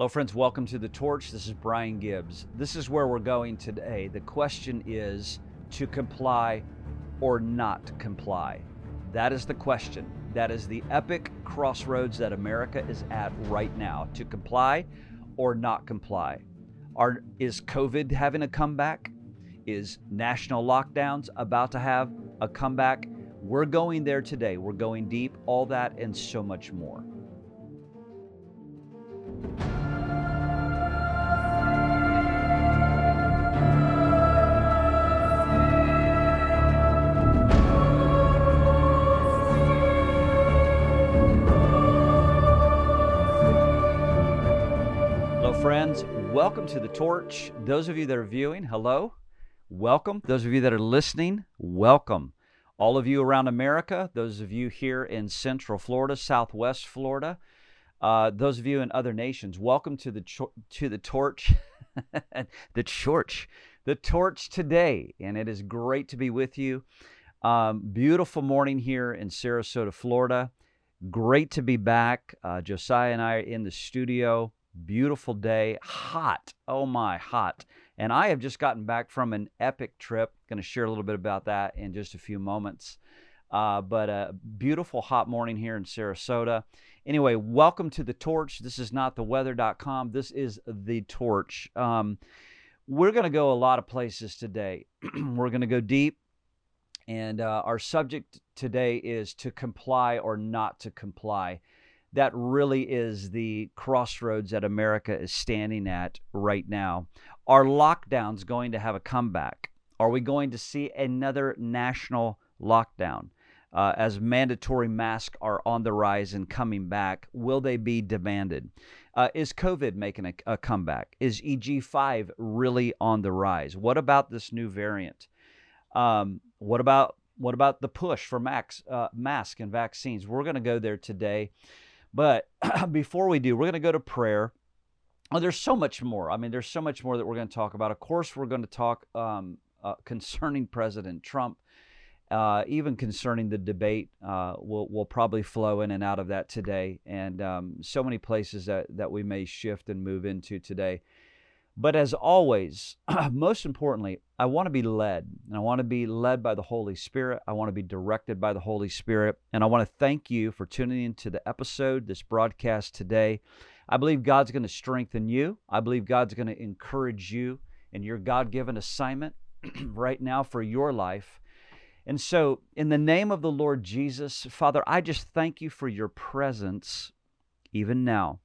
Hello, friends. Welcome to The Torch. This is Brian Gibbs. This is where we're going today. The question is to comply or not comply. That is the question. That is the epic crossroads that America is at right now to comply or not comply. Are, is COVID having a comeback? Is national lockdowns about to have a comeback? We're going there today. We're going deep, all that, and so much more. Welcome to the torch. Those of you that are viewing, hello. Welcome. Those of you that are listening, welcome. All of you around America, those of you here in Central Florida, Southwest Florida, uh, those of you in other nations, welcome to the cho- to the torch, the torch, the torch today, and it is great to be with you. Um, beautiful morning here in Sarasota, Florida. Great to be back. Uh, Josiah and I are in the studio. Beautiful day, hot. Oh my, hot. And I have just gotten back from an epic trip. Going to share a little bit about that in just a few moments. Uh, but a beautiful hot morning here in Sarasota. Anyway, welcome to the Torch. This is not the weather.com. This is the Torch. Um, we're going to go a lot of places today. we're going to go deep. And uh, our subject today is to comply or not to comply that really is the crossroads that America is standing at right now. Are lockdowns going to have a comeback? Are we going to see another national lockdown? Uh, as mandatory masks are on the rise and coming back, will they be demanded? Uh, is COVID making a, a, comeback? Is EG5 really on the rise? What about this new variant? Um, what about what about the push for max, uh, mask and vaccines? We're going to go there today. But before we do, we're going to go to prayer. Oh, there's so much more. I mean, there's so much more that we're going to talk about. Of course, we're going to talk um, uh, concerning President Trump, uh, even concerning the debate. Uh, we'll, we'll probably flow in and out of that today, and um, so many places that, that we may shift and move into today. But as always, most importantly, I want to be led. And I want to be led by the Holy Spirit. I want to be directed by the Holy Spirit. And I want to thank you for tuning into the episode, this broadcast today. I believe God's going to strengthen you. I believe God's going to encourage you in your God given assignment right now for your life. And so, in the name of the Lord Jesus, Father, I just thank you for your presence even now.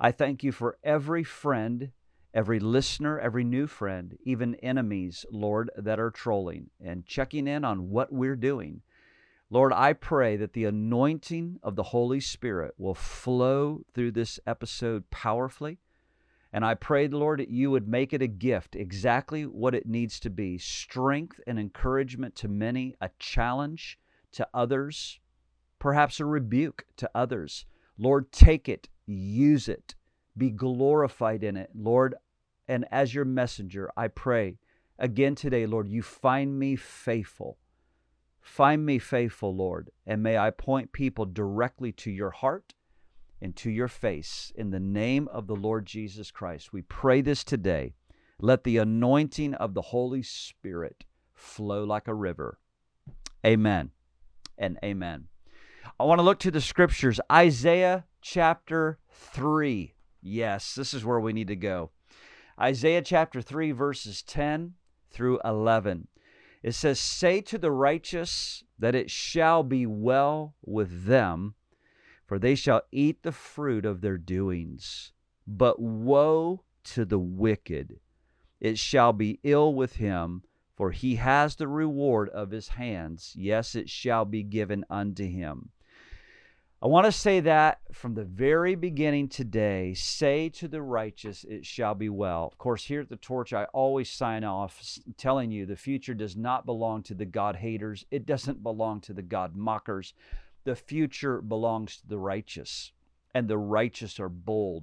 I thank you for every friend every listener, every new friend, even enemies, Lord, that are trolling and checking in on what we're doing. Lord, I pray that the anointing of the Holy Spirit will flow through this episode powerfully. And I pray, Lord, that you would make it a gift, exactly what it needs to be strength and encouragement to many, a challenge to others, perhaps a rebuke to others. Lord, take it, use it, be glorified in it. Lord, and as your messenger, I pray again today, Lord, you find me faithful. Find me faithful, Lord, and may I point people directly to your heart and to your face. In the name of the Lord Jesus Christ, we pray this today. Let the anointing of the Holy Spirit flow like a river. Amen and amen. I want to look to the scriptures, Isaiah chapter 3. Yes, this is where we need to go. Isaiah chapter 3, verses 10 through 11. It says, Say to the righteous that it shall be well with them, for they shall eat the fruit of their doings. But woe to the wicked! It shall be ill with him, for he has the reward of his hands. Yes, it shall be given unto him. I want to say that from the very beginning today say to the righteous, it shall be well. Of course, here at the torch, I always sign off telling you the future does not belong to the God haters, it doesn't belong to the God mockers. The future belongs to the righteous, and the righteous are bold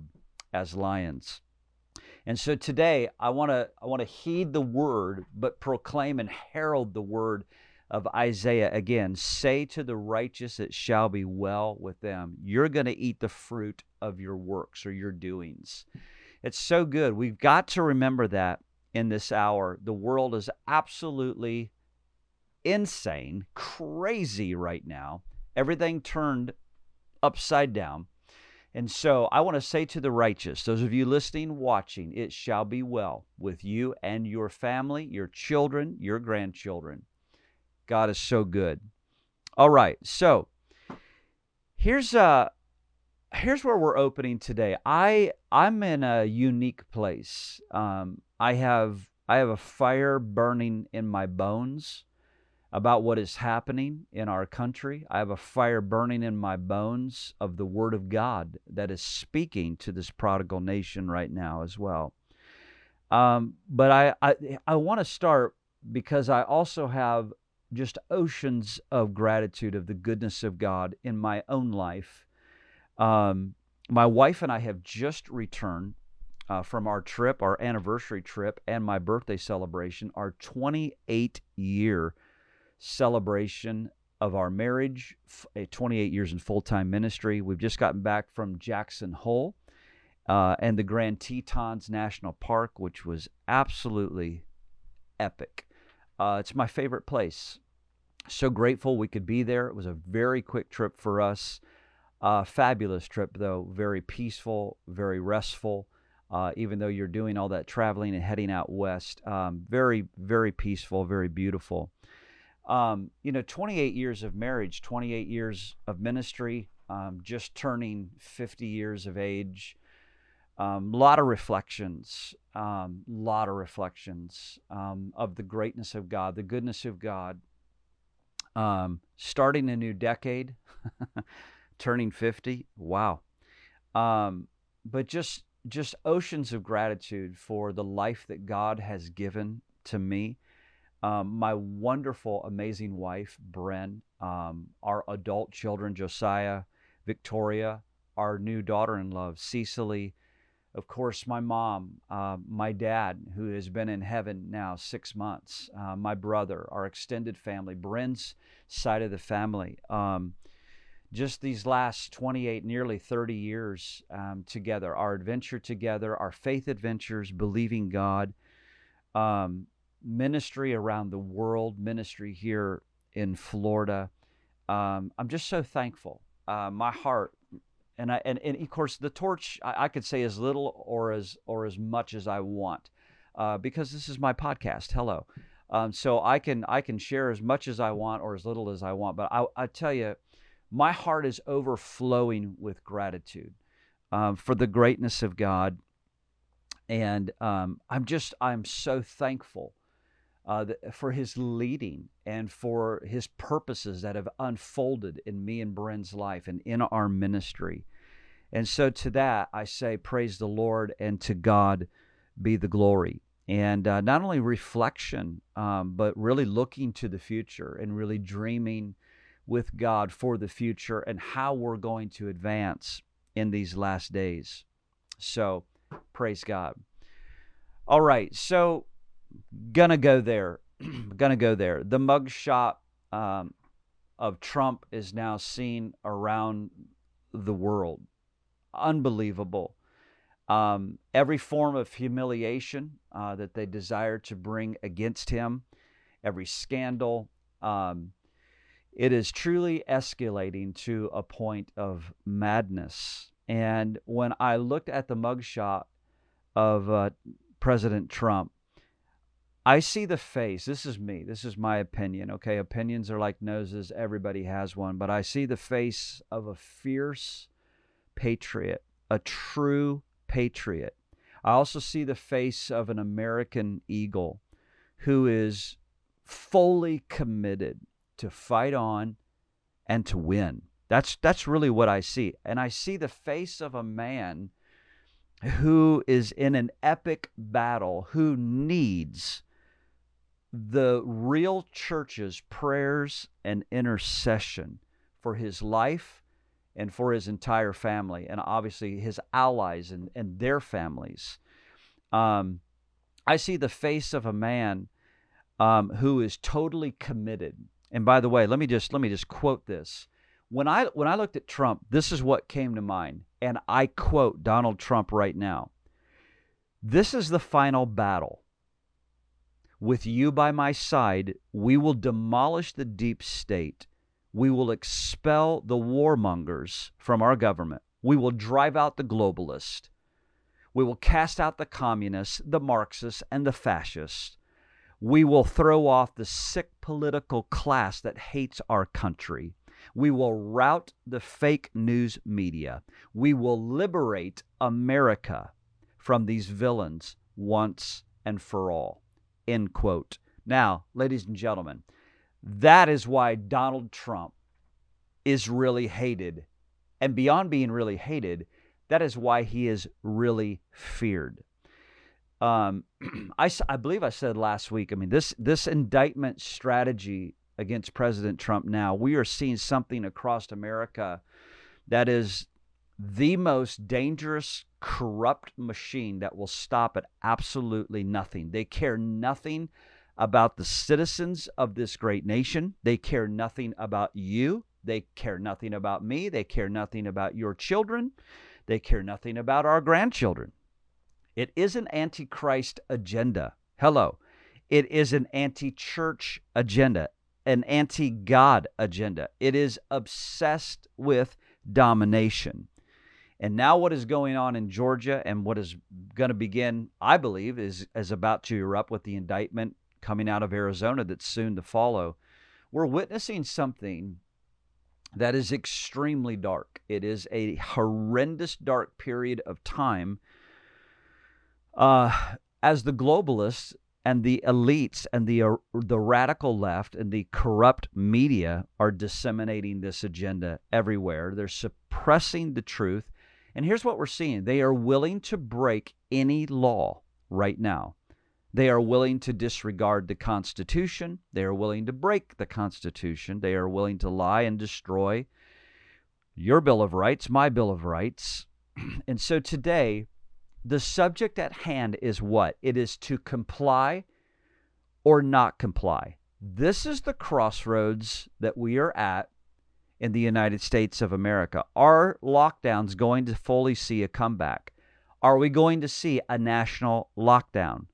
as lions. And so today I want to I want to heed the word but proclaim and herald the word of Isaiah again say to the righteous, it shall be well with them. You're going to eat the fruit of your works or your doings. It's so good. We've got to remember that in this hour. The world is absolutely insane, crazy right now. Everything turned upside down. And so I want to say to the righteous, those of you listening, watching, it shall be well with you and your family, your children, your grandchildren. God is so good. All right, so here's uh here's where we're opening today. I I'm in a unique place. Um, I have I have a fire burning in my bones about what is happening in our country. I have a fire burning in my bones of the Word of God that is speaking to this prodigal nation right now as well. Um, but I, I, I want to start because I also have just oceans of gratitude of the goodness of God in my own life. Um, my wife and I have just returned uh, from our trip, our anniversary trip, and my birthday celebration, our 28 year celebration of our marriage, 28 years in full time ministry. We've just gotten back from Jackson Hole uh, and the Grand Tetons National Park, which was absolutely epic. Uh, it's my favorite place. So grateful we could be there. It was a very quick trip for us. Uh, fabulous trip, though. Very peaceful, very restful. Uh, even though you're doing all that traveling and heading out west, um, very, very peaceful, very beautiful. Um, you know, 28 years of marriage, 28 years of ministry, um, just turning 50 years of age. A um, lot of reflections, a um, lot of reflections um, of the greatness of God, the goodness of God. Um, starting a new decade, turning 50. Wow. but just just oceans of gratitude for the life that God has given to me um, my wonderful, amazing wife, Bren, um, our adult children, Josiah, Victoria, our new daughter in law, Cecily, of course, my mom, uh, my dad, who has been in heaven now six months, uh, my brother, our extended family, Bren's side of the family. Um, just these last 28, nearly 30 years um, together, our adventure together, our faith adventures, believing God. Um, ministry around the world, ministry here in Florida. Um, I'm just so thankful. Uh, my heart, and I, and, and of course the torch I, I, could say as little or as or as much as I want, uh, because this is my podcast. Hello, um, so I can I can share as much as I want or as little as I want. But I, I tell you, my heart is overflowing with gratitude um, for the greatness of God, and um, I'm just I'm so thankful uh, for his leading and for his purposes that have unfolded in me and Bren's life and in our ministry. And so to that, I say, praise the Lord and to God be the glory. And uh, not only reflection, um, but really looking to the future and really dreaming with God for the future and how we're going to advance in these last days. So, praise God. All right. So, gonna go there. gonna go there. The mugshot um, of Trump is now seen around the world. Unbelievable. Um, every form of humiliation uh, that they desire to bring against him, every scandal, um, it is truly escalating to a point of madness. And when I looked at the mugshot of uh, President Trump, I see the face. This is me. This is my opinion. Okay. Opinions are like noses. Everybody has one. But I see the face of a fierce patriot, a true patriot. I also see the face of an American eagle who is fully committed to fight on and to win. That's that's really what I see. And I see the face of a man who is in an epic battle, who needs the real church's prayers and intercession for his life and for his entire family, and obviously his allies and, and their families. Um, I see the face of a man um, who is totally committed And by the way, let me just let me just quote this. When I when I looked at Trump, this is what came to mind, and I quote Donald Trump right now. This is the final battle. With you by my side, we will demolish the deep state. We will expel the warmongers from our government. We will drive out the globalists. We will cast out the communists, the Marxists, and the fascists. We will throw off the sick political class that hates our country. We will rout the fake news media. We will liberate America from these villains once and for all. End quote. Now, ladies and gentlemen, that is why Donald Trump is really hated. And beyond being really hated, that is why he is really feared. Um, I, I believe I said last week. I mean, this this indictment strategy against President Trump. Now we are seeing something across America that is the most dangerous, corrupt machine that will stop at absolutely nothing. They care nothing about the citizens of this great nation. They care nothing about you. They care nothing about me. They care nothing about your children. They care nothing about our grandchildren. It is an antichrist agenda. Hello. It is an anti church agenda, an anti God agenda. It is obsessed with domination. And now, what is going on in Georgia and what is going to begin, I believe, is, is about to erupt with the indictment coming out of Arizona that's soon to follow. We're witnessing something that is extremely dark. It is a horrendous, dark period of time uh, as the globalists and the elites and the uh, the radical left and the corrupt media are disseminating this agenda everywhere. They're suppressing the truth. And here's what we're seeing. They are willing to break any law right now. They are willing to disregard the Constitution. They are willing to break the Constitution. They are willing to lie and destroy your Bill of Rights, my Bill of Rights. And so today, the subject at hand is what? It is to comply or not comply. This is the crossroads that we are at in the United States of America. Are lockdowns going to fully see a comeback? Are we going to see a national lockdown?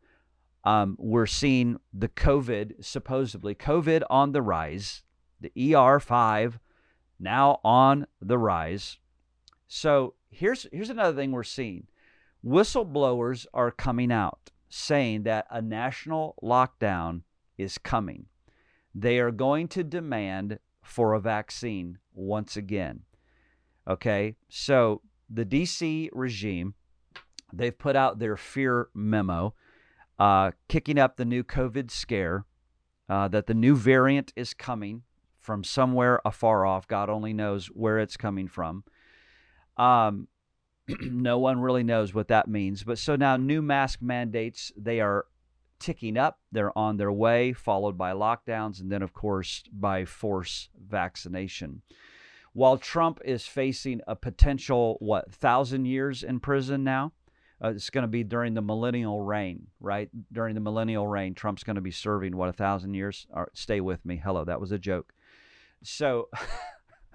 Um, we're seeing the COVID, supposedly COVID on the rise, the ER5 now on the rise. So here's here's another thing we're seeing whistleblowers are coming out saying that a national lockdown is coming. They are going to demand for a vaccine once again. Okay, so the DC regime, they've put out their fear memo, uh, kicking up the new COVID scare, uh, that the new variant is coming from somewhere afar off. God only knows where it's coming from. Um, no one really knows what that means. But so now new mask mandates, they are ticking up. They're on their way, followed by lockdowns, and then, of course, by force vaccination. While Trump is facing a potential, what, thousand years in prison now? Uh, it's going to be during the millennial reign, right? During the millennial reign, Trump's going to be serving, what, a thousand years? Stay with me. Hello, that was a joke. So,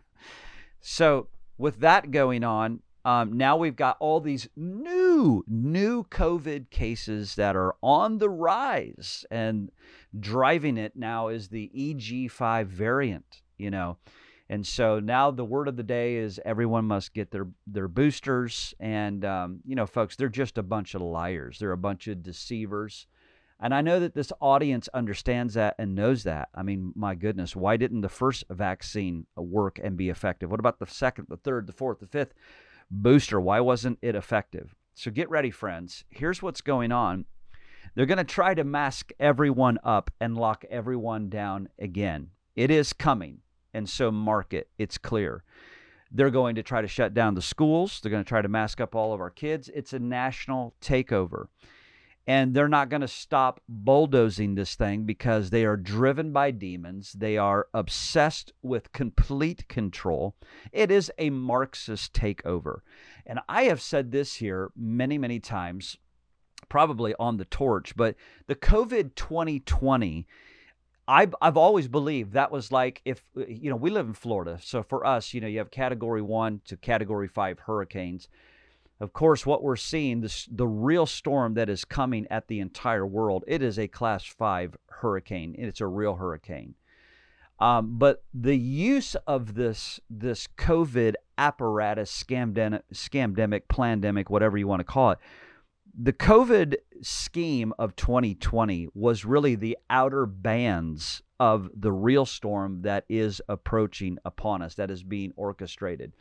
so with that going on, um, now we've got all these new, new COVID cases that are on the rise, and driving it now is the EG5 variant, you know. And so now the word of the day is everyone must get their, their boosters. And, um, you know, folks, they're just a bunch of liars. They're a bunch of deceivers. And I know that this audience understands that and knows that. I mean, my goodness, why didn't the first vaccine work and be effective? What about the second, the third, the fourth, the fifth? Booster. Why wasn't it effective? So get ready, friends. Here's what's going on. They're going to try to mask everyone up and lock everyone down again. It is coming. And so mark it. It's clear. They're going to try to shut down the schools. They're going to try to mask up all of our kids. It's a national takeover and they're not going to stop bulldozing this thing because they are driven by demons. They are obsessed with complete control. It is a Marxist takeover. And I have said this here many, many times, probably on the torch, but the COVID 2020. I've, I've always believed that was like if, you know, we live in Florida. So for us, you know, you have category one to category five hurricanes. Of course, what we're seeing, this, the real storm that is coming at the entire world, it is a class five hurricane. It's a real hurricane. Um, but the use of this this COVID apparatus, scamdemic, scamdemic, plandemic, whatever you want to call it, the COVID scheme of 2020 was really the outer bands of the real storm that is approaching upon us, that is being orchestrated.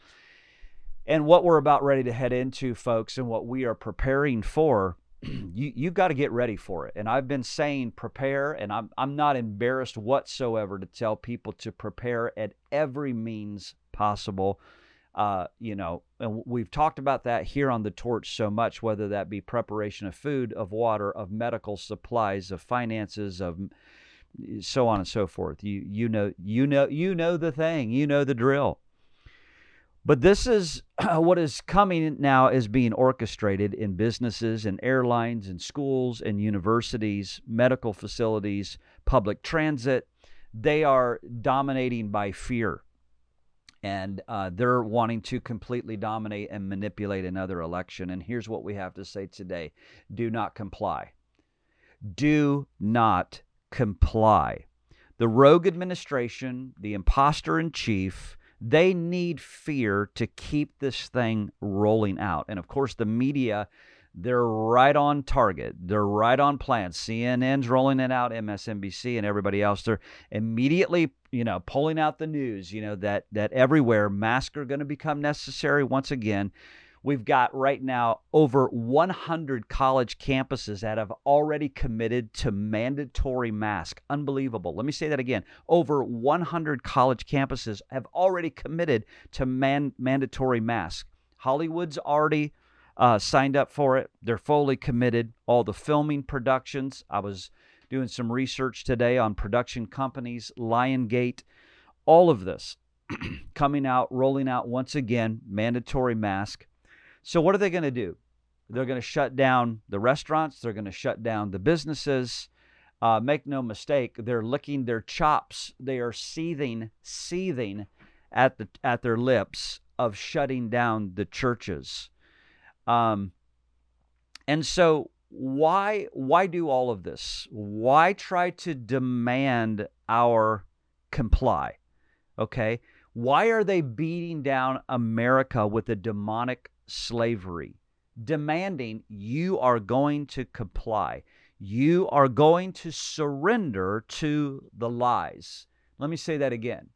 And what we're about ready to head into, folks, and what we are preparing for, you, you've got to get ready for it. And I've been saying prepare, and I'm, I'm not embarrassed whatsoever to tell people to prepare at every means possible uh, you know, and we've talked about that here on the torch so much, whether that be preparation of food, of water, of medical supplies, of finances, of so on and so forth. You you know you know you know the thing, you know the drill. But this is what is coming now is being orchestrated in businesses and airlines and schools and universities, medical facilities, public transit. They are dominating by fear and uh, they're wanting to completely dominate and manipulate another election. And here's what we have to say today do not comply. Do not comply. The rogue administration, the impostor in chief, they need fear to keep this thing rolling out. And of course, the media they're right on target. They're right on plan. CNN's rolling it out, MSNBC and everybody else. They're immediately, you know, pulling out the news, you know, that that everywhere masks are going to become necessary once again. We've got right now over 100 college campuses that have already committed to mandatory mask. Unbelievable. Let me say that again. Over 100 college campuses have already committed to man- mandatory mask. Hollywood's already uh, signed up for it. They're fully committed. All the filming productions. I was doing some research today on production companies, Lionsgate, all of this coming out, rolling out once again, mandatory mask. So, what are they going to do? They're going to shut down the restaurants, they're going to shut down the businesses. Uh, make no mistake, they're licking their chops. They are seething, seething at the at their lips of shutting down the churches. Um, and so why why do all of this? Why try to demand our comply? Okay? Why are they beating down America with a demonic slavery? Demanding you are going to comply. You are going to surrender to the lies. Let me say that again.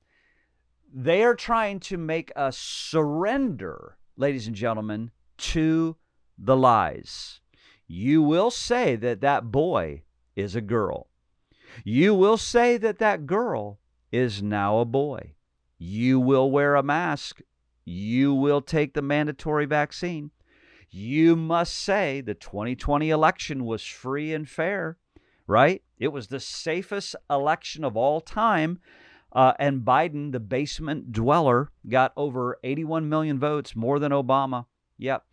They are trying to make us surrender, ladies and gentlemen, to the lies. You will say that that boy is a girl. You will say that that girl is now a boy. You will wear a mask. You will take the mandatory vaccine. You must say the 2020 election was free and fair, right? It was the safest election of all time. Uh, and Biden, the basement dweller, got over 81 million votes, more than Obama. Yep.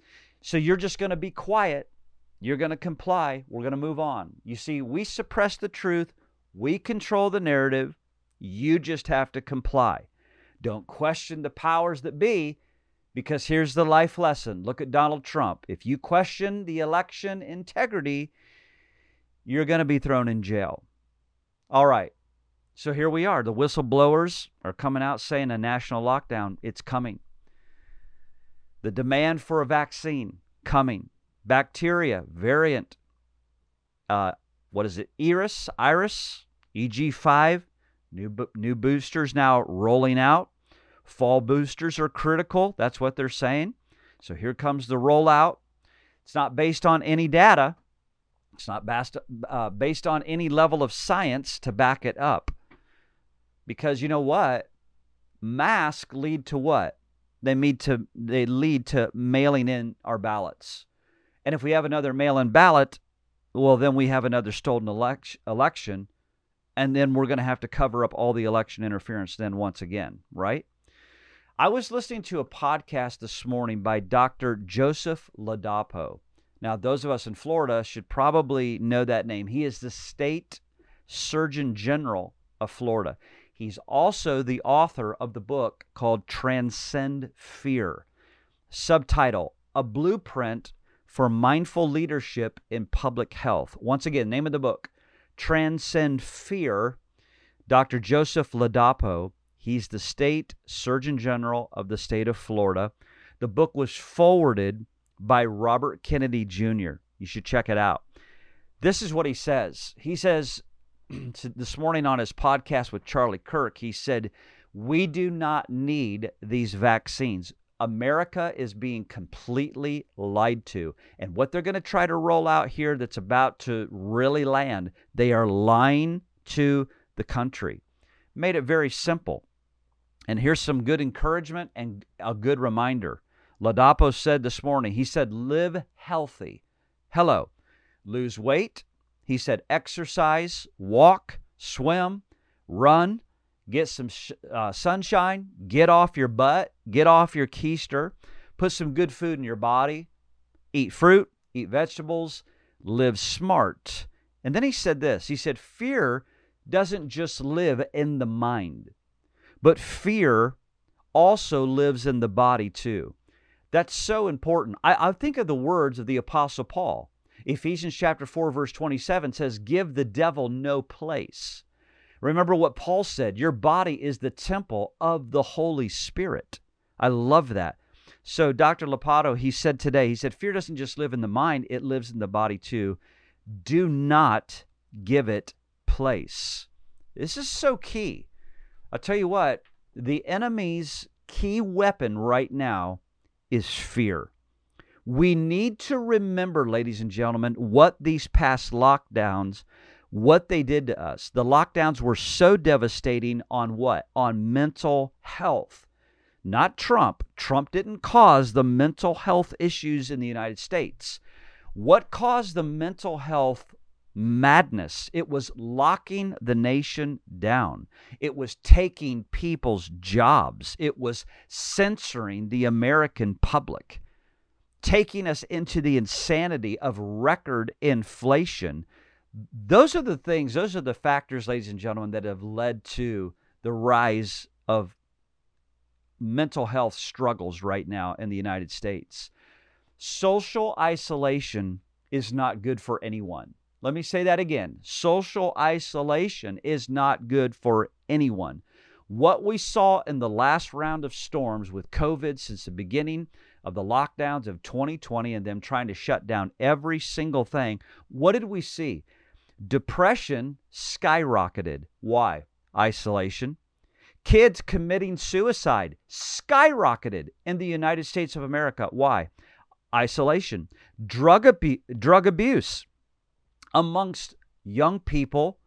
So you're just going to be quiet. You're going to comply. We're going to move on. You see, we suppress the truth. We control the narrative. You just have to comply. Don't question the powers that be because here's the life lesson. Look at Donald Trump. If you question the election integrity, you're going to be thrown in jail. All right. So here we are. The whistleblowers are coming out saying a national lockdown. It's coming. The demand for a vaccine coming. Bacteria variant. Uh, what is it? Iris, Iris, EG5. New new boosters now rolling out. Fall boosters are critical. That's what they're saying. So here comes the rollout. It's not based on any data. It's not based, uh, based on any level of science to back it up. Because you know what? Masks lead to what? they lead to they lead to mailing in our ballots. And if we have another mail-in ballot, well, then we have another stolen election, and then we're going to have to cover up all the election interference then once again, right? I was listening to a podcast this morning by Dr. Joseph Ladapo. Now, those of us in Florida should probably know that name. He is the state surgeon general of Florida. He's also the author of the book called Transcend Fear. Subtitle A Blueprint for Mindful Leadership in Public Health. Once again, name of the book Transcend Fear. Dr. Joseph Ladapo, he's the state surgeon general of the state of Florida. The book was forwarded by Robert Kennedy Jr. You should check it out. This is what he says. He says this morning on his podcast with Charlie Kirk, he said, We do not need these vaccines. America is being completely lied to. And what they're going to try to roll out here that's about to really land, they are lying to the country. Made it very simple. And here's some good encouragement and a good reminder. Ladapo said this morning, he said, live healthy. Hello. Lose weight. He said, exercise, walk, swim, run, get some sh- uh, sunshine, get off your butt, get off your keister, put some good food in your body, eat fruit, eat vegetables, live smart. And then he said this he said, Fear doesn't just live in the mind, but fear also lives in the body too. That's so important. I, I think of the words of the Apostle Paul. Ephesians chapter 4, verse 27 says, Give the devil no place. Remember what Paul said your body is the temple of the Holy Spirit. I love that. So, Dr. Ladapo, he said today, he said, Fear doesn't just live in the mind, it lives in the body too. Do not give it place. This is so key. I'll tell you what, the enemy's key weapon right now is fear. We need to remember, ladies and gentlemen, what these past lockdowns, what they did to us. The lockdowns were so devastating on what? On mental health. Not Trump. Trump didn't cause the mental health issues in the United States. What caused the mental health madness. It was locking the nation down. It was taking people's jobs. It was censoring the American public, taking us into the insanity of record inflation. Those are the things, those are the factors, ladies and gentlemen, that have led to the rise of mental health struggles right now in the United States. Social isolation is not good for anyone. Let me say that again. Social isolation is not good for anyone. What we saw in the last round of storms with COVID since the beginning of the lockdowns of 2020 and them trying to shut down every single thing, what did we see? Depression skyrocketed. Why? Isolation. Kids committing suicide skyrocketed in the United States of America. Why? Isolation. Drug, abu- drug abuse amongst young people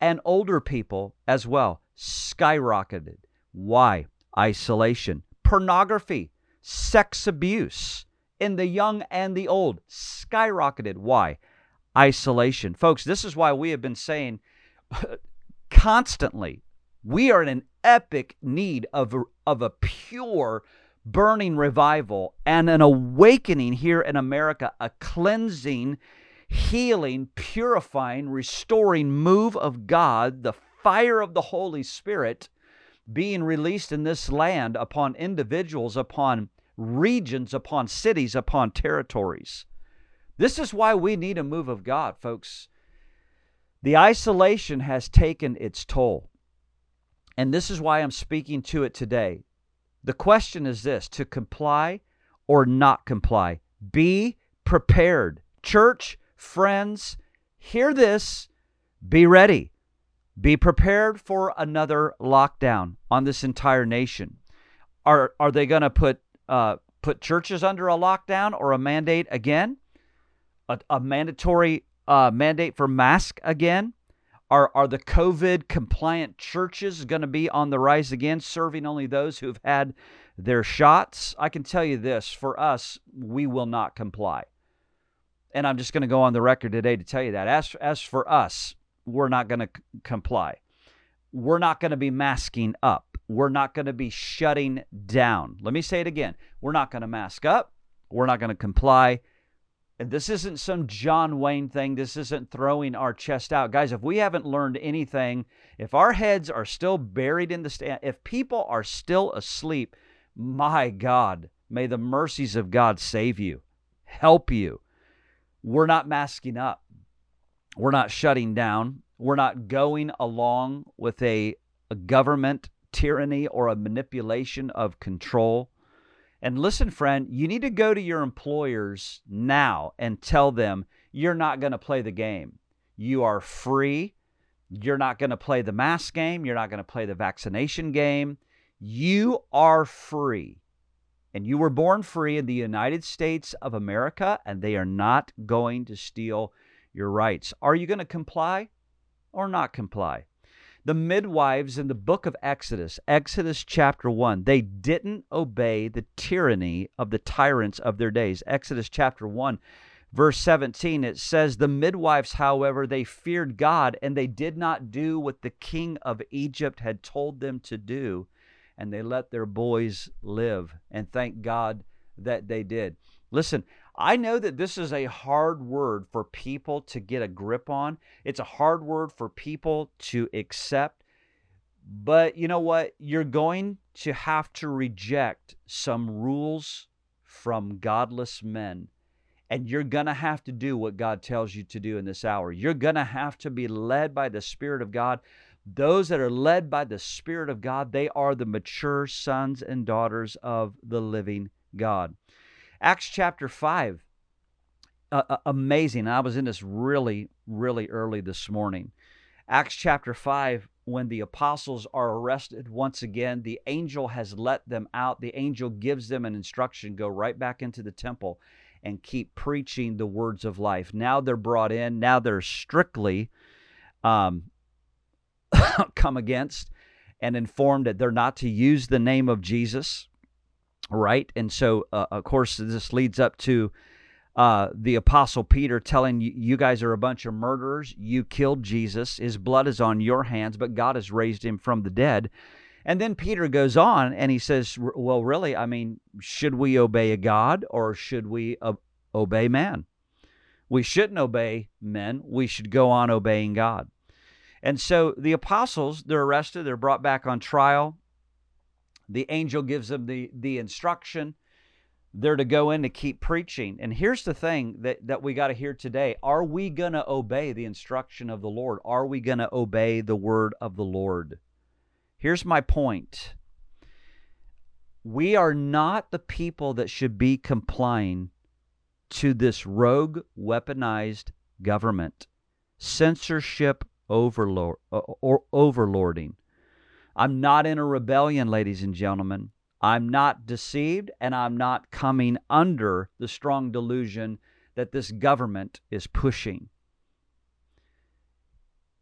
and older people as well skyrocketed. Why? Isolation, pornography, sex abuse in the young and the old skyrocketed. Why? Isolation. Folks, this is why we have been saying constantly we are in an epic need of, of a pure, burning revival and an awakening here in America, a cleansing healing, purifying, restoring move of God, the fire of the Holy Spirit being released in this land upon individuals, upon regions, upon cities, upon territories. This is why we need a move of God, folks. The isolation has taken its toll. And this is why I'm speaking to it today. The question is this to comply or not comply. Be prepared. Church, Friends, hear this. Be ready. Be prepared for another lockdown on this entire nation. Are are they going to put uh, put churches under a lockdown or a mandate again? A, a mandatory uh, mandate for mask again? Are are the COVID compliant churches going to be on the rise again, serving only those who've had their shots? I can tell you this: for us, we will not comply. And I'm just going to go on the record today to tell you that. As, as for us, we're not going to c- comply. We're not going to be masking up. We're not going to be shutting down. Let me say it again. We're not going to mask up. We're not going to comply. And this isn't some John Wayne thing. This isn't throwing our chest out. Guys, if we haven't learned anything, if our heads are still buried in the stand, if people are still asleep, my God, may the mercies of God save you, help you. We're not masking up. We're not shutting down. We're not going along with a, a government tyranny or a manipulation of control. And listen, friend, you need to go to your employers now and tell them you're not going to play the game. You are free. You're not going to play the mask game. You're not going to play the vaccination game. You are free. And you were born free in the United States of America, and they are not going to steal your rights. Are you going to comply or not comply? The midwives in the book of Exodus, Exodus chapter 1, they didn't obey the tyranny of the tyrants of their days. Exodus chapter 1, verse 17, it says, The midwives, however, they feared God and they did not do what the king of Egypt had told them to do, and they let their boys live. And thank God that they did. Listen, I know that this is a hard word for people to get a grip on. It's a hard word for people to accept. But you know what? You're going to have to reject some rules from godless men. And you're going to have to do what God tells you to do in this hour. You're going to have to be led by the Spirit of God. Those that are led by the Spirit of God, they are the mature sons and daughters of the living God. Acts chapter 5. Uh, amazing. I was in this really, really early this morning. Acts chapter 5, when the apostles are arrested once again, the angel has let them out. The angel gives them an instruction go right back into the temple and keep preaching the words of life. Now they're brought in. Now they're strictly um, come against and informed that they're not to use the name of Jesus right? And so, uh, of course, this leads up to uh, the Apostle Peter telling you, you guys are a bunch of murderers. You killed Jesus. His blood is on your hands, but God has raised him from the dead. And then Peter goes on and he says, Well, really, I mean, should we obey a God or should we obey man? We shouldn't obey men. We should go on obeying God. And so the apostles, they're arrested, they're brought back on trial. The angel gives them the, the instruction. They're to go in to keep preaching. And here's the thing that, that we got to hear today Are we going to obey the instruction of the Lord? Are we going to obey the word of the Lord? Here's my point we are not the people that should be complying to this rogue, weaponized government, censorship overlord, uh, or overlording. I'm not in a rebellion, ladies and gentlemen. I'm not deceived and I'm not coming under the strong delusion that this government is pushing.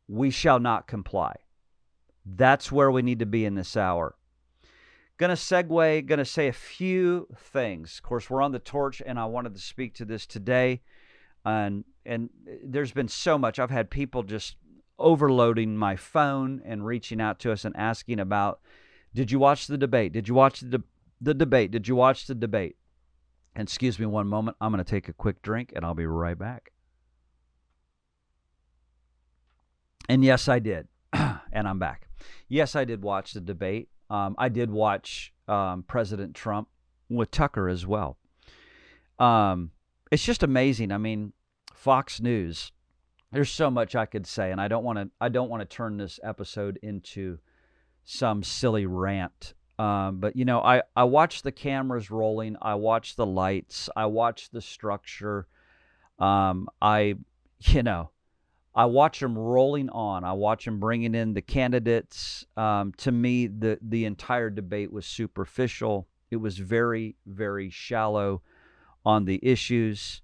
We shall not comply. That's where we need to be in this hour. Going to segue, going to say a few things. Of course, we're on the torch, and I wanted to speak to this today. And and there's been so much. I've had people just overloading my phone and reaching out to us and asking about did you watch the debate? Did you watch the, de- the debate? Did you watch the debate? And excuse me one moment. I'm going to take a quick drink and I'll be right back. And yes, I did. and I'm back. Yes, I did watch the debate. Um, I did watch um, President Trump with Tucker as well. Um, it's just amazing. I mean, Fox News there's so much I could say, and I don't want to. I don't want to turn this episode into some silly rant. Um, but you know, I I watch the cameras rolling. I watch the lights. I watch the structure. Um, I, you know, I watch them rolling on. I watch them bringing in the candidates. Um, to me, the the entire debate was superficial. It was very very shallow on the issues.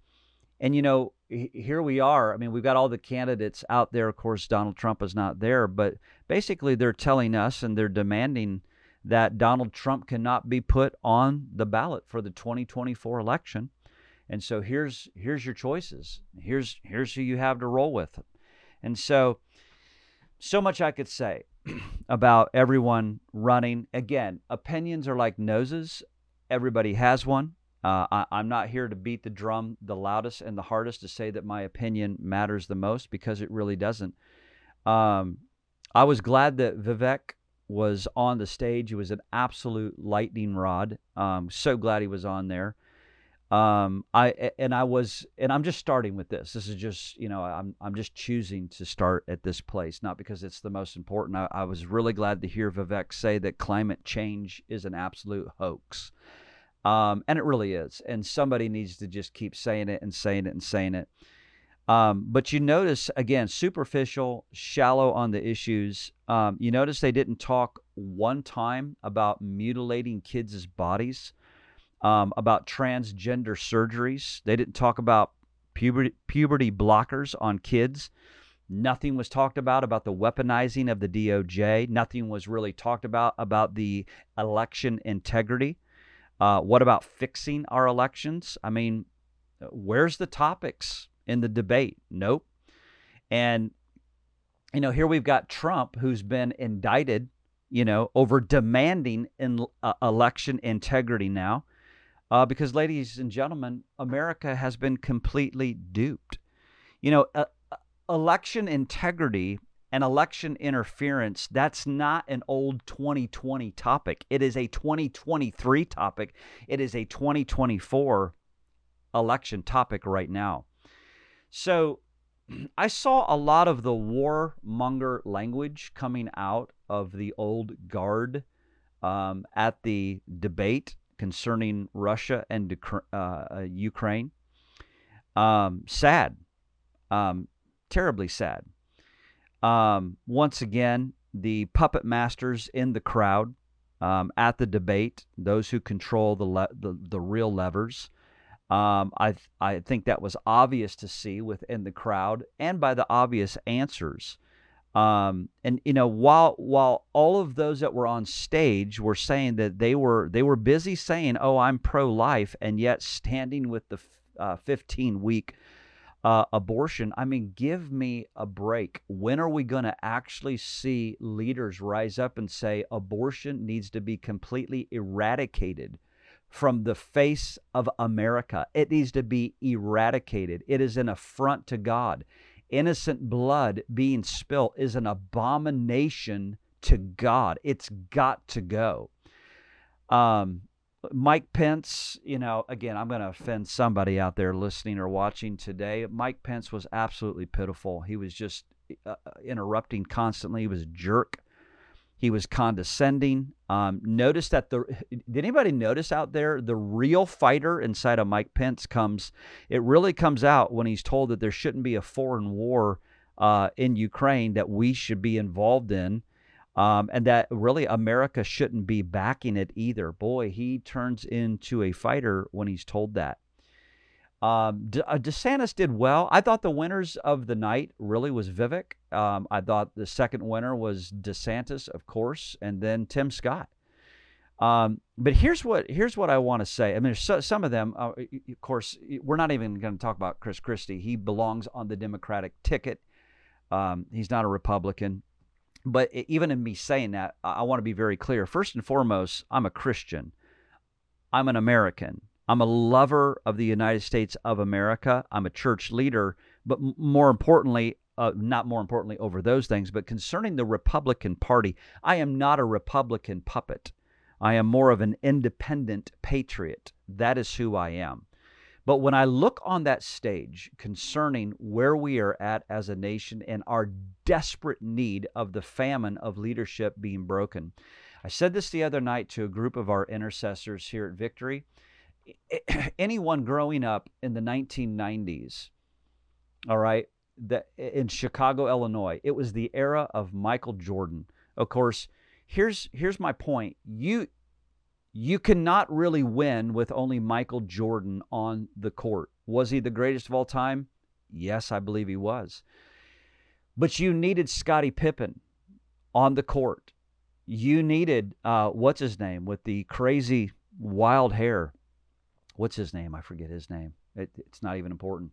And you know, here we are. I mean, we've got all the candidates out there. Of course, Donald Trump is not there, but basically they're telling us and they're demanding that Donald Trump cannot be put on the ballot for the 2024 election. And so here's here's your choices. Here's here's who you have to roll with. And so so much I could say about everyone running. Again, opinions are like noses. Everybody has one. Uh, I, I'm not here to beat the drum the loudest and the hardest to say that my opinion matters the most because it really doesn't. Um, I was glad that Vivek was on the stage. He was an absolute lightning rod. Um, so glad he was on there. Um, I and I was and I'm just starting with this. This is just you know I'm I'm just choosing to start at this place, not because it's the most important. I, I was really glad to hear Vivek say that climate change is an absolute hoax. Um, and it really is. And somebody needs to just keep saying it and saying it and saying it. Um, but you notice, again, superficial, shallow on the issues. Um, you notice they didn't talk one time about mutilating kids' bodies, um, about transgender surgeries. They didn't talk about puberty, puberty blockers on kids. Nothing was talked about about the weaponizing of the DOJ. Nothing was really talked about about the election integrity. Uh, what about fixing our elections? I mean, where's the topics in the debate? Nope. And, you know, here we've got Trump who's been indicted, you know, over demanding in, uh, election integrity now. Uh, because, ladies and gentlemen, America has been completely duped. You know, election integrity and election interference, that's not an old 2020 topic. It is a 2023 topic. It is a 2024 election topic right now. So I saw a lot of the warmonger language coming out of the old guard um, at the debate concerning Russia and uh, uh, Ukraine. Um, sad, um, terribly sad. Um, once again, the puppet masters in the crowd um, at the debate, those who control the le- the, the real levers. Um, I th- I think that was obvious to see within the crowd and by the obvious answers. Um, and you know, while while all of those that were on stage were saying that they were they were busy saying, "Oh, I'm pro-life," and yet standing with the uh, 15 week uh, abortion. I mean, give me a break. When are we going to actually see leaders rise up and say abortion needs to be completely eradicated from the face of America? It needs to be eradicated. It is an affront to God. Innocent blood being spilt is an abomination to God. It's got to go. Um, Mike Pence, you know, again, I'm going to offend somebody out there listening or watching today. Mike Pence was absolutely pitiful. He was just uh, uh, interrupting constantly. He was a jerk. He was condescending. Um, notice that the did anybody notice out there the real fighter inside of Mike Pence comes. It really comes out when he's told that there shouldn't be a foreign war uh, in Ukraine that we should be involved in um, and that really America shouldn't be backing it either. Boy, he turns into a fighter when he's told that. Um, De- uh, DeSantis did well. I thought the winners of the night really was Vivek. Um, I thought the second winner was DeSantis, of course, and then Tim Scott. Um, but here's what here's what I want to say. I mean, so, some of them, uh, of course, we're not even going to talk about Chris Christie. He belongs on the Democratic ticket. Um, he's not a Republican but even in me saying that, I want to be very clear. First and foremost, I'm a Christian. I'm an American. I'm a lover of the United States of America. I'm a church leader, but more importantly, uh, not more importantly over those things, but concerning the Republican Party, I am not a Republican puppet. I am more of an independent patriot. That is who I am. But when I look on that stage concerning where we are at as a nation and our desperate need of the famine of leadership being broken, I said this the other night to a group of our intercessors here at Victory. Anyone growing up in the 1990s, all right, that in Chicago, Illinois, it was the era of Michael Jordan. Of course, here's here's my point. You you cannot really win with only Michael Jordan on the court. Was he the greatest of all time? Yes, I believe he was. But you needed Scottie Pippen on the court. You needed uh, what's his name with the crazy wild hair. What's his name? I forget his name. It, it's not even important.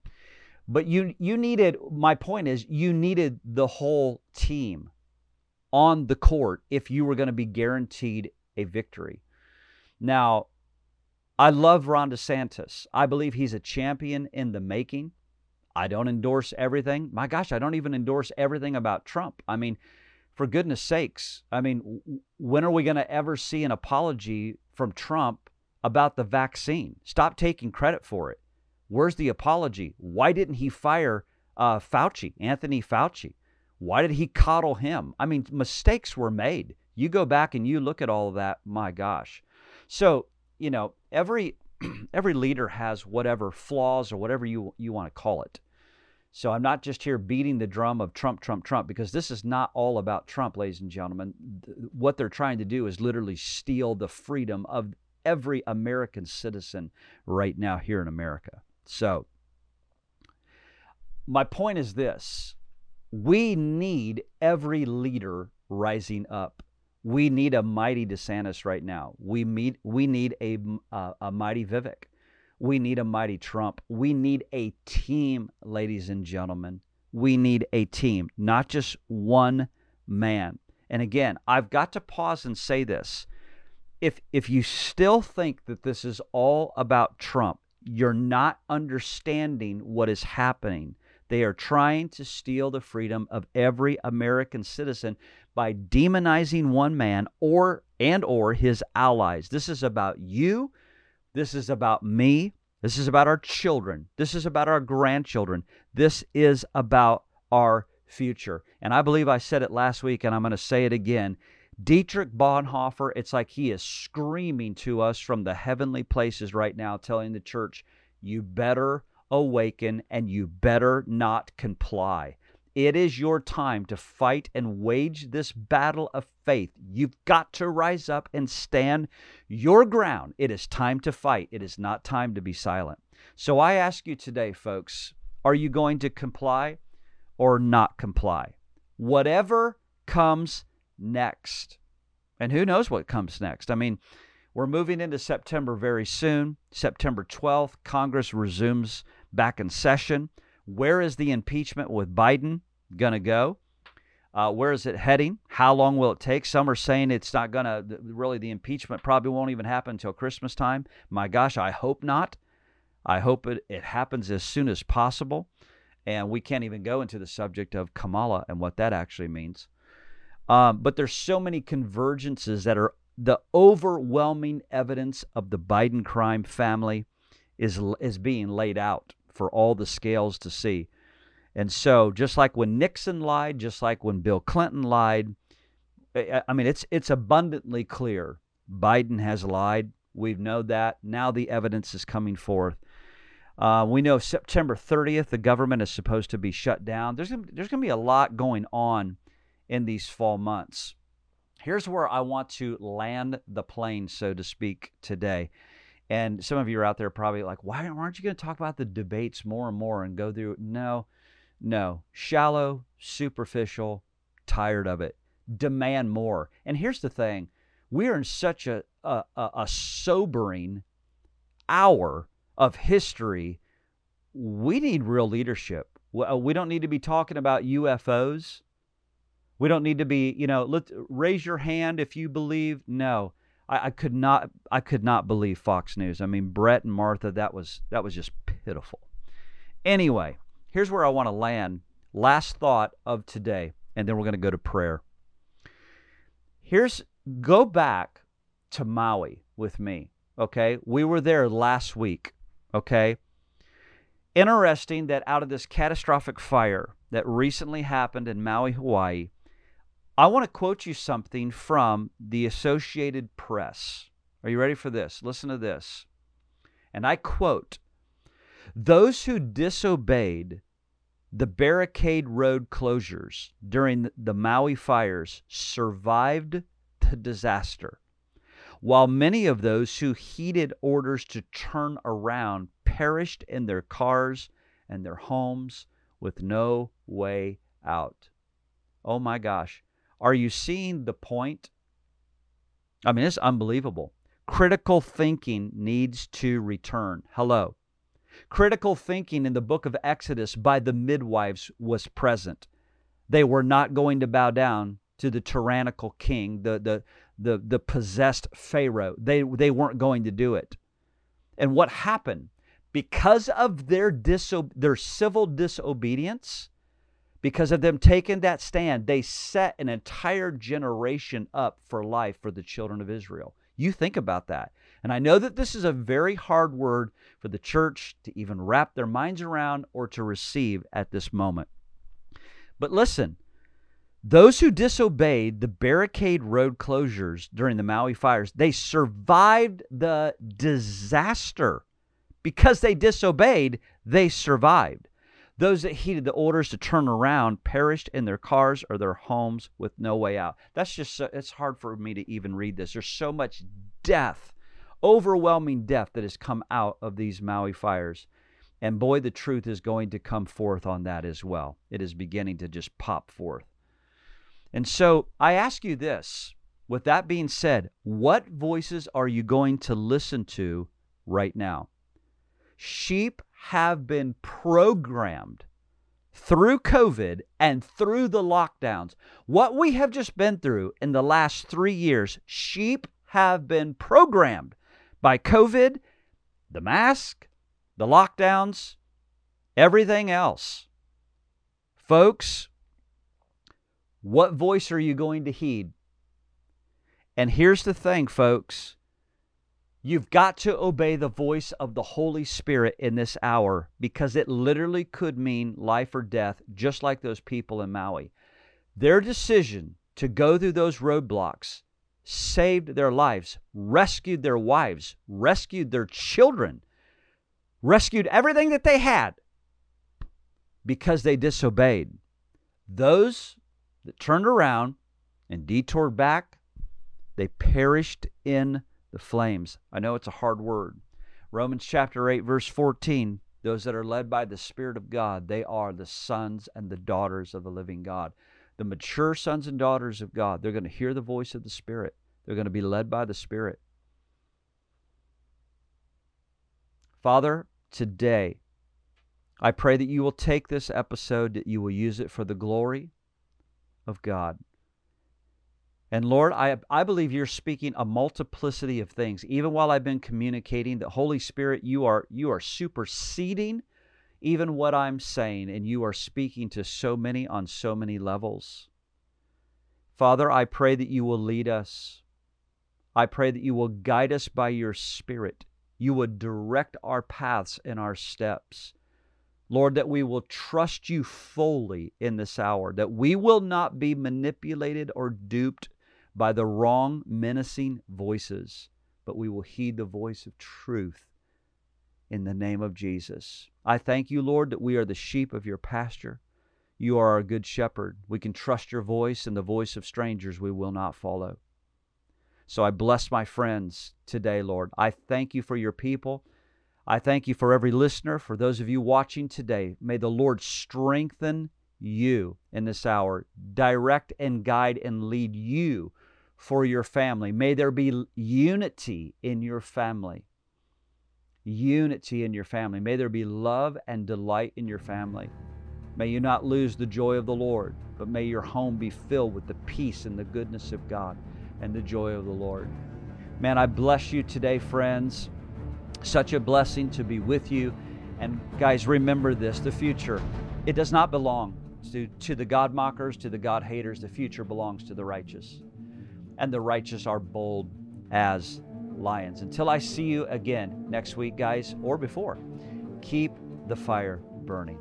But you you needed. My point is, you needed the whole team on the court if you were going to be guaranteed a victory. Now, I love Ron DeSantis. I believe he's a champion in the making. I don't endorse everything. My gosh, I don't even endorse everything about Trump. I mean, for goodness sakes, I mean, when are we going to ever see an apology from Trump about the vaccine? Stop taking credit for it. Where's the apology? Why didn't he fire uh, Fauci, Anthony Fauci? Why did he coddle him? I mean, mistakes were made. You go back and you look at all of that. My gosh. So you know, every every leader has whatever flaws or whatever you you want to call it. So I'm not just here beating the drum of Trump, Trump, Trump, because this is not all about Trump, ladies and gentlemen. What they're trying to do is literally steal the freedom of every American citizen right now here in America. So my point is this we need every leader rising up. We need a mighty DeSantis right now. We meet. We need a uh, a mighty Vivek. We need a mighty Trump. We need a team, ladies and gentlemen. We need a team, not just one man. And again, I've got to pause and say this. If if you still think that this is all about Trump, you're not understanding what is happening. They are trying to steal the freedom of every American citizen by demonizing one man or and or his allies. This is about you. This is about me. This is about our children. This is about our grandchildren. This is about our future. And I believe I said it last week and I'm going to say it again. Dietrich Bonhoeffer, it's like he is screaming to us from the heavenly places right now, telling the church, you better awaken and you better not comply. It is your time to fight and wage this battle of faith. You've got to rise up and stand your ground. It is time to fight. It is not time to be silent. So I ask you today, folks, are you going to comply or not comply? Whatever comes next. And who knows what comes next? I mean, we're moving into September very soon. September 12th, Congress resumes back in session. Where is the impeachment with Biden going to go? Uh, where is it heading? How long will it take? Some are saying it's not going to, really, the impeachment probably won't even happen until Christmas time. My gosh, I hope not. I hope it, it happens as soon as possible. And we can't even go into the subject of Kamala and what that actually means. Um, but there's so many convergences that are the overwhelming evidence of the Biden crime family is is being laid out for all the scales to see. And so, just like when Nixon lied, just like when Bill Clinton lied, I mean, it's it's abundantly clear Biden has lied. We've known that. Now the evidence is coming forth. Uh, we know September 30th, the government is supposed to be shut down. There's gonna, there's going to be a lot going on in these fall months. Here's where I want to land the plane, so to speak, today. And some of you are out there probably like, why aren't you going to talk about the debates more and more and go through? No, no. Shallow, superficial, tired of it. Demand more. And here's the thing we are in such a, a, a sobering hour of history. We need real leadership. Uh, we don't need to be talking about UFOs. We don't need to be, you know, let raise your hand if you believe. No, I, I could not I could not believe Fox News. I mean, Bret and Martha, that was that was just pitiful. Anyway, here's where I want to land. Last thought of today, and then we're going to go to prayer. Here's go back to Maui with me. Okay, we were there last week. Okay, interesting that out of this catastrophic fire that recently happened in Maui, Hawaii, I want to quote you something from the Associated Press. Are you ready for this? Listen to this. And I quote Those who disobeyed the barricade road closures during the Maui fires survived the disaster, while many of those who heeded orders to turn around perished in their cars and their homes with no way out. Oh my gosh. Are you seeing the point? I mean, it's unbelievable. Critical thinking needs to return. Hello. Critical thinking in the book of Exodus by the midwives was present. They were not going to bow down to the tyrannical king, the, the, the, the possessed Pharaoh. They, they weren't going to do it. And what happened? Because of their, diso- their civil disobedience, because of them taking that stand, they set an entire generation up for life for the children of Israel. You think about that. And I know that this is a very hard word for the church to even wrap their minds around or to receive at this moment. But listen, those who disobeyed the barricade road closures during the Maui fires, they survived the disaster. Because they disobeyed, they survived. Those that heeded the orders to turn around perished in their cars or their homes with no way out. That's just, so, it's hard for me to even read this. There's so much death, overwhelming death that has come out of these Maui fires. And boy, the truth is going to come forth on that as well. It is beginning to just pop forth. And so I ask you this with that being said, what voices are you going to listen to right now? Sheep have been programmed through COVID and through the lockdowns. What we have just been through in the last three years, sheep have been programmed by COVID, the mask, the lockdowns, everything else. Folks, what voice are you going to heed? And here's the thing, folks You've got to obey the voice of the Holy Spirit in this hour because it literally could mean life or death, just like those people in Maui. Their decision to go through those roadblocks saved their lives, rescued their wives, rescued their children, rescued everything that they had because they disobeyed. Those that turned around and detoured back, they perished in the flames. I know it's a hard word. Romans chapter 8, verse 14 those that are led by the Spirit of God, they are the sons and the daughters of the living God. The mature sons and daughters of God, they're going to hear the voice of the Spirit. They're going to be led by the Spirit. Father, today, I pray that you will take this episode, that you will use it for the glory of God. And Lord, I, I believe you're speaking a multiplicity of things. Even while I've been communicating, the Holy Spirit, you are you are superseding even what I'm saying, and you are speaking to so many on so many levels. Father, I pray that you will lead us. I pray that you will guide us by your Spirit. You would direct our paths and our steps. Lord, that we will trust you fully in this hour, that we will not be manipulated or duped by the wrong, menacing voices, but we will heed the voice of truth in the name of Jesus. I thank you, Lord, that we are the sheep of your pasture. You are our good shepherd. We can trust your voice, and the voice of strangers we will not follow. So I bless my friends today, Lord. I thank you for your people. I thank you for every listener, for those of you watching today. May the Lord strengthen you in this hour, direct and guide and lead you for your family. May there be unity in your family. Unity in your family. May there be love and delight in your family. May you not lose the joy of the Lord, but may your home be filled with the peace and the goodness of God and the joy of the Lord. Man, I bless you today, friends. Such a blessing to be with you. And guys, remember this the future, it does not belong to, to the God mockers, to the God haters. The future belongs to the righteous and the righteous are bold as lions. Until I see you again next week, guys, or before, keep the fire burning.